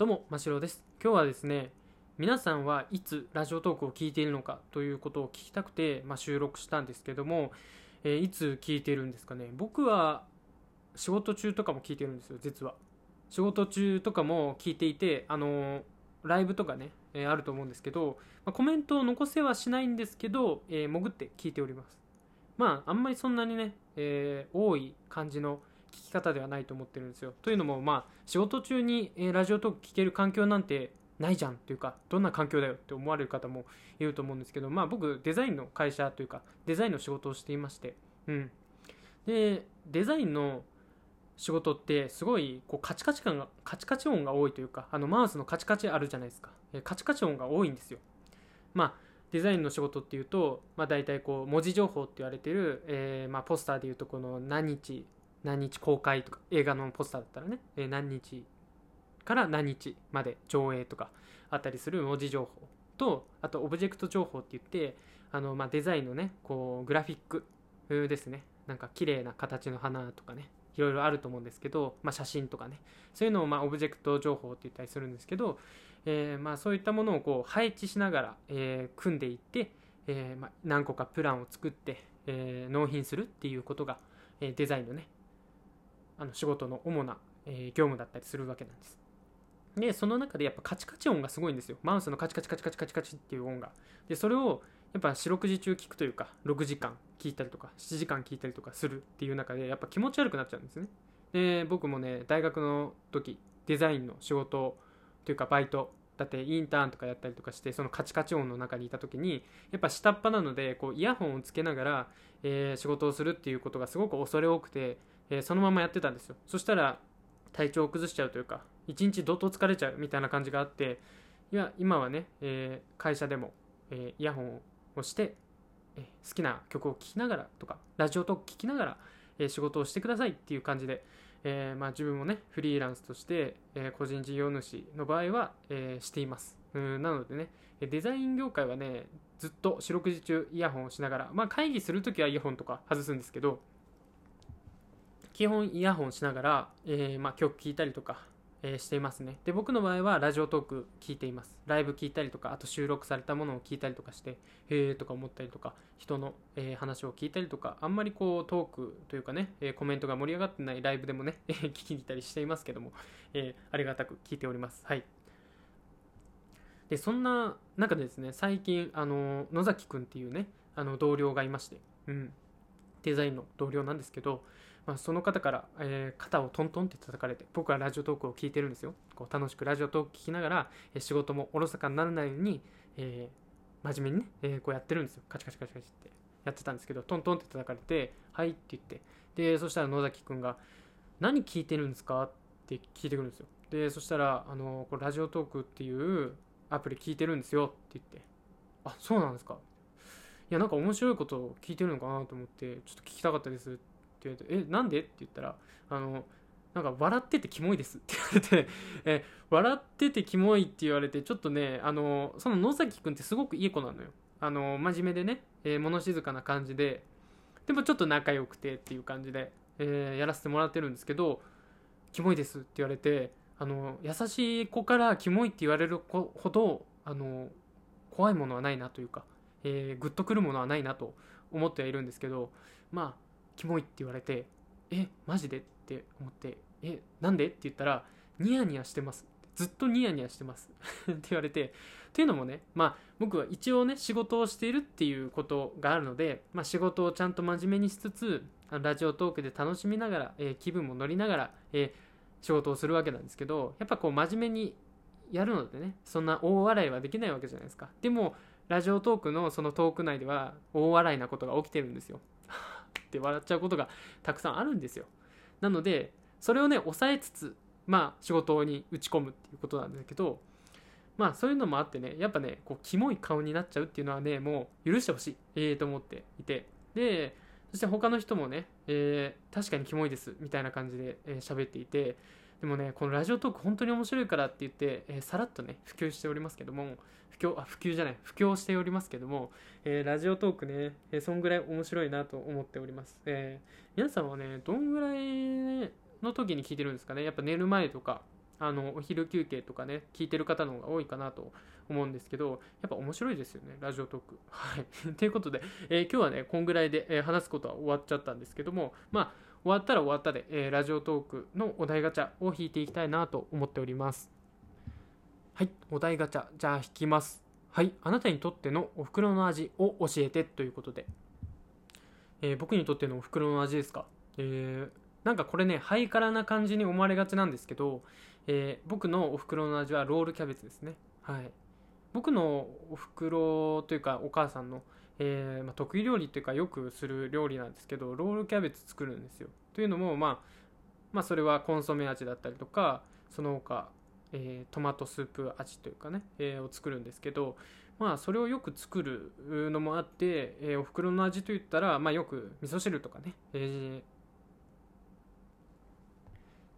どうも、ましろです。今日はですね、皆さんはいつラジオトークを聞いているのかということを聞きたくて、まあ、収録したんですけども、えーいつ聞いてるんですかね。僕は仕事中とかも聞いてるんですよ、実は。仕事中とかも聞いていて、あのーライブとかね、えーあると思うんですけど、まあ、コメントを残せはしないんですけど、え潜って聞いております。まあ、あんまりそんなにね、え多い感じの聞き方ではないと思ってるんですよ。というのも、まあ、仕事中に、えラジオトーク聞ける環境なんてないじゃんというか、どんな環境だよって思われる方もいると思うんですけど、まあ、僕、デザインの会社というか、デザインの仕事をしていまして、うん。で、デザインの仕事ってすごいこうカチカチ感がカチカチ音が多いというかあのマウスのカチカチあるじゃないですか、えカチカチ音が多いんですよまあデザインの仕事っていうと、まあ、大体こう文字情報って言われてる、えーまあ、ポスターでいうとこの何日何日公開とか映画のポスターだったらね、え何日から何日まで上映とかあったりする文字情報とあとオブジェクト情報って言ってあの、まあ、デザインのねこうグラフィックですね。なんか綺麗な形の花とかねいろいろあると思うんですけど、まあ、写真とかね。そういうのをまあオブジェクト情報って言ったりするんですけど、えーまあそういったものをこう配置しながら、えー組んでいって、えーまあ、何個かプランを作って、えー納品するっていうことが、えデザインのねあの仕事の主な、え業務だったりするわけなんです。でその中でやっぱカチカチ音がすごいんですよ。マウスのカチカチカチカチカチカチっていう音が。でそれをやっぱ四六時中聞くというか6時間聞いたりとか7時間聞いたりとかするっていう中でやっぱ気持ち悪くなっちゃうんですね。で僕もね大学の時デザインの仕事というかバイトだってインターンとかやったりとかしてそのカチカチ音の中にいた時にやっぱ下っ端なのでこうイヤホンをつけながら、えー仕事をするっていうことがすごく恐れ多くて、えそのままやってたんですよ。そしたら体調を崩しちゃうというか一日どっと疲れちゃうみたいな感じがあっていや今はね、え会社でも、えイヤホンをして、え好きな曲を聴きながらとかラジオトーク聴きながら、え仕事をしてくださいっていう感じで、えま、自分もねフリーランスとして、え個人事業主の場合は、えしています。うんなのでねデザイン業界はねずっと四六時中イヤホンをしながら、まあ、会議するときはイヤホンとか外すんですけど基本イヤホンしながら、えーまあ、曲聴いたりとか、えーしていますね。で僕の場合はラジオトーク聞いています。ライブ聞いたりとかあと収録されたものを聞いたりとかしてへえとか思ったりとか人の、えー話を聞いたりとかあんまりこうトークというかね、えコメントが盛り上がってないライブでもねえ 聞きに行ったりしていますけども、えありがたく聞いております。はい。でそんな中でですね最近あの野崎くんっていうねあの同僚がいまして、うん、デザインの同僚なんですけど、まあ、その方から、えー肩をトントンって叩かれて僕はラジオトークを聞いてるんですよ。こう楽しくラジオトーク聞きながら、えー仕事もおろそかにならないように、えー真面目にね、えーこうやってるんですよ。カチカチカチカチってやってたんですけどトントンって叩かれて「はい」って言って。でそしたら野崎くんが「何聞いてるんですか?」って聞いてくるんですよ。でそしたらあのこれラジオトークっていうアプリ聞いてるんですよ。って言って。あそうなんですか？いやなんか面白いことを聞いてるのかなと思ってちょっと聞きたかったですって言われてえなんで？って言ったらあのなんか笑っててキモいですって言われてえ笑っててキモいって言われてちょっとねあのその野崎くんってすごくいい子なのよ。あの真面目でね、えー物静かな感じででもちょっと仲良くてっていう感じで、えーやらせてもらってるんですけどキモいですって言われてあの優しい子からキモいって言われるほどあの怖いものはないなというか、えー、グッとくるものはないなと思ってはいるんですけどまあキモいって言われてえマジで？って思ってえなんで？って言ったらニヤニヤしてます。ずっとニヤニヤしてます。って言われてっていうのもねまあ僕は一応ね仕事をしているっていうことがあるので、まあ、仕事をちゃんと真面目にしつつあのラジオトークで楽しみながら、えー気分も乗りながら、えー仕事をするわけなんですけどやっぱこう真面目にやるのでねそんな大笑いはできないわけじゃないですか。でもラジオトークのそのトーク内では大笑いなことが起きてるんですよ。って笑っちゃうことがたくさんあるんですよ。なのでそれをね抑えつつまあ仕事に打ち込むっていうことなんだけどまあそういうのもあってねやっぱねこうキモい顔になっちゃうっていうのはねもう許してほしい、えー、と思っていて。でそして他の人もね、えー確かにキモいですみたいな感じで喋、えーっていてでもねこのラジオトーク本当に面白いからって言って、えーさらっとね普及しておりますけども普及あ普及じゃない布教しておりますけども、えーラジオトークね、えーそんぐらい面白いなと思っております、えー皆さんはねどんぐらいの時に聞いてるんですかね？やっぱ寝る前とかあのお昼休憩とかね聞いてる方の方が多いかなと思うんですけどやっぱ面白いですよねラジオトーク。はい。ということで、えー、今日はねこんぐらいで、えー、話すことは終わっちゃったんですけどもまあ終わったら終わったで、えー、ラジオトークのお題ガチャを引いていきたいなと思っております。はいお題ガチャじゃあ引きます。はいあなたにとってのお袋の味を教えてということで、え僕にとってのお袋の味ですか？えー、なんかこれねハイカラな感じに思われがちなんですけど、えー、僕のお袋の味はロールキャベツですね。はい。僕のお袋というかお母さんの、えー、まあ、得意料理というかよくする料理なんですけどロールキャベツ作るんですよ。というのも、まあ、まあそれはコンソメ味だったりとかその他、えー、トマトスープ味というかね、えー、を作るんですけどまあそれをよく作るのもあって、えお袋の味といったら、まあ、よく味噌汁とかね、え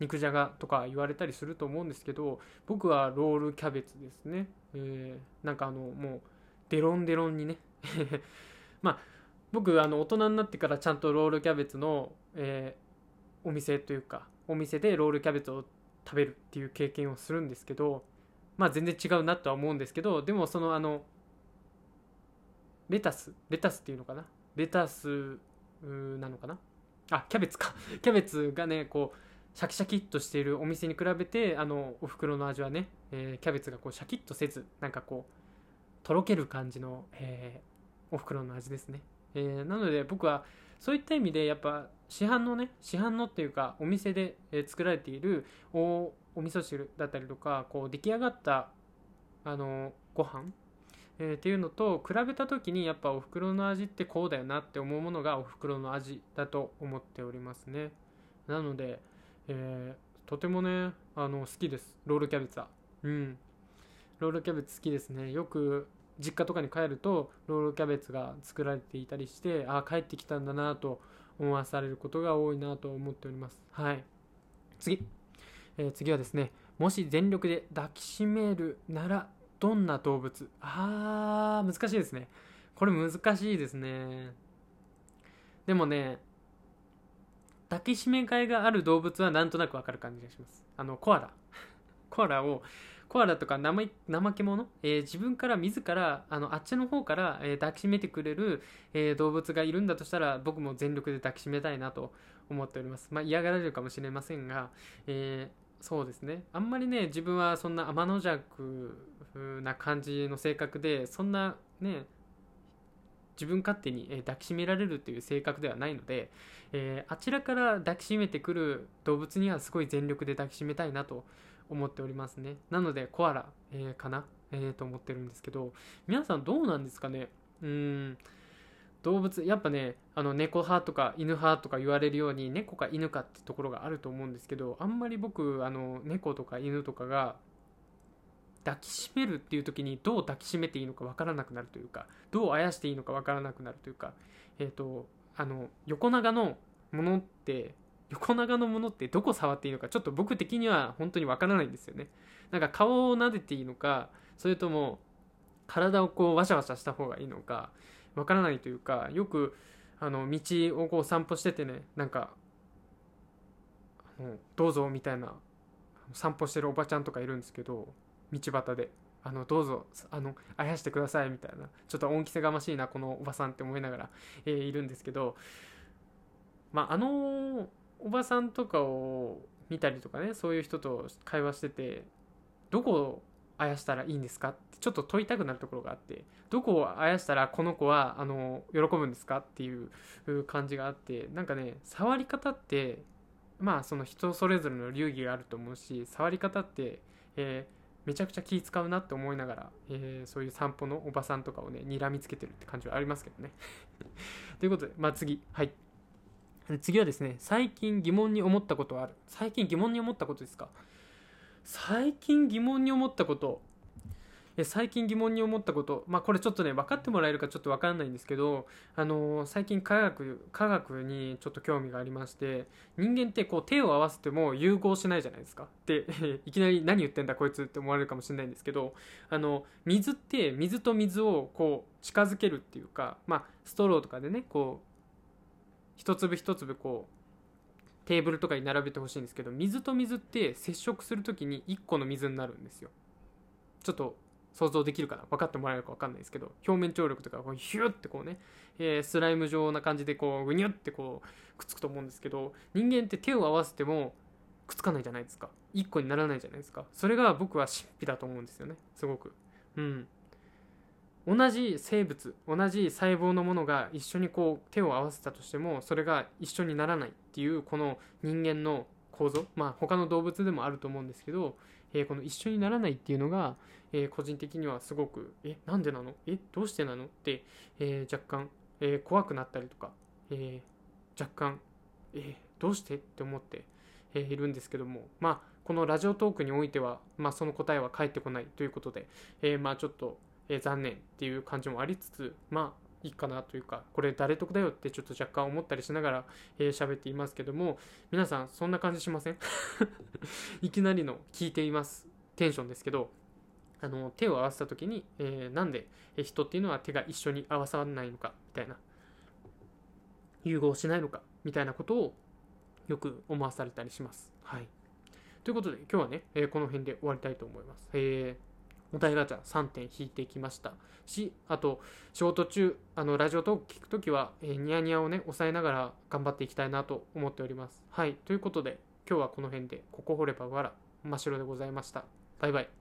肉じゃがとか言われたりすると思うんですけど僕はロールキャベツですね、え、なんかあのもうデロンデロンにね まあ僕あの大人になってからちゃんとロールキャベツの、えー、お店というかお店でロールキャベツを食べるっていう経験をするんですけどまあ全然違うなとは思うんですけどでもそのあのレタスレタスっていうのかな？レタスなのかな？あキャベツか。キャベツがねこうシャキシャキっとしているお店に比べてあのお袋の味はね、えー、キャベツがこうシャキッとせずなんかこうとろける感じの、えー、お袋の味ですね、えー、なので僕はそういった意味でやっぱ市販のね市販のっていうかお店で、作られているおお味噌汁だったりとかこう出来上がったあのご飯えー、っていうのと比べた時にやっぱお袋の味ってこうだよなって思うものがお袋の味だと思っておりますね。なのでえー、とてもねあの好きです。ロールキャベツは。うん。ロールキャベツ好きですね。よく実家とかに帰るとロールキャベツが作られていたりしてああ帰ってきたんだなと思わされることが多いなと思っております。はい。次、えー、次はですねもし全力で抱きしめるならどんな動物？あー難しいですね。これ難しいですね。でもね抱きしめがいがある動物はなんとなくわかる感じがします。あのコアラ。コアラをコアラとか怠け者、えー、自分から自らあのあっちの方から、えー、抱きしめてくれる、えー、動物がいるんだとしたら僕も全力で抱きしめたいなと思っております、まあ、嫌がられるかもしれませんが、えそうですね。あんまりね自分はそんな天の弱な感じの性格でそんなね自分勝手に、抱きしめられるっていう性格ではないので、えー、あちらから抱きしめてくる動物にはすごい全力で抱きしめたいなと思っておりますね。なのでコアラ、えー、かな、えー、と思ってるんですけど皆さんどうなんですかね？うん。動物やっぱねあの猫派とか犬派とか言われるように猫か犬かってところがあると思うんですけどあんまり僕あの猫とか犬とかが抱きしめるっていう時にどう抱きしめていいのか分からなくなるというかどうあやしていいのか分からなくなるというかえっ、とあの横長のものって横長のものってどこ触っていいのかちょっと僕的には本当に分からないんですよね。なんか顔を撫でていいのかそれとも体をこうワシャワシャした方がいいのか分からないというかよくあの道をこう散歩しててねなんかあのどうぞみたいな散歩してるおばちゃんとかいるんですけど道端であのどうぞあのあやしてくださいみたいなちょっと恩着せがましいなこのおばさんって思いながら、えー、いるんですけどまああのおばさんとかを見たりとかねそういう人と会話しててどこをあやしたらいいんですかってちょっと問いたくなるところがあってどこをあやしたらこの子はあの喜ぶんですかっていう感じがあってなんかね触り方ってまあその人それぞれの流儀があると思うし触り方って、えーめちゃくちゃ気使うなって思いながら、えー、そういう散歩のおばさんとかをね睨みつけてるって感じはありますけどね。ということで、まあ、次はい。次はですね最近疑問に思ったことはある。最近疑問に思ったことですか？最近疑問に思ったこと。最近疑問に思ったこと、まあ、これちょっとね分かってもらえるかちょっと分かんないんですけど、あのー、最近科学科学にちょっと興味がありまして人間ってこう手を合わせても融合しないじゃないですか。で いきなり何言ってんだこいつって思われるかもしれないんですけどあの水って水と水をこう近づけるっていうか、まあ、ストローとかでねこう一粒一粒こうテーブルとかに並べてほしいんですけど水と水って接触する時に1個の水になるんですよ。ちょっと想像できるかな？分かってもらえるか分かんないですけど表面張力とかこうヒュッてこうね、えー、スライム状な感じでこうぐにゅってこうくっつくと思うんですけど人間って手を合わせてもくっつかないじゃないですか。1個にならないじゃないですか。それが僕は神秘だと思うんですよね。すごく。うん。同じ生物同じ細胞のものが一緒にこう手を合わせたとしてもそれが一緒にならないっていうこの人間の構造まあ他の動物でもあると思うんですけど、えー、この一緒にならないっていうのが、えー、個人的にはすごくえなんでなの？えどうしてなの？って、えー、若干、え怖くなったりとか、え若干、えどうして？って思って、えいるんですけどもまあこのラジオトークにおいては、まあ、その答えは返ってこないということで、えまあちょっとえー、残念っていう感じもありつつまあいいかなというかこれ誰得だよってちょっと若干思ったりしながら、えー、っていますけども皆さんそんな感じしません？いきなりの聞いていますテンションですけどあの手を合わせた時に、えー、なんで人っていうのは手が一緒に合わさらないのかみたいな融合しないのかみたいなことをよく思わされたりします。はい。ということで今日はね、えー、この辺で終わりたいと思います。えーお題ガチャ3点引いてきました。しあと仕事中あのラジオトーク聞くときは、えー、ニヤニヤをね抑えながら頑張っていきたいなと思っております。はい。ということで今日はこの辺でここ掘ればわら真っ白でございました。バイバイ。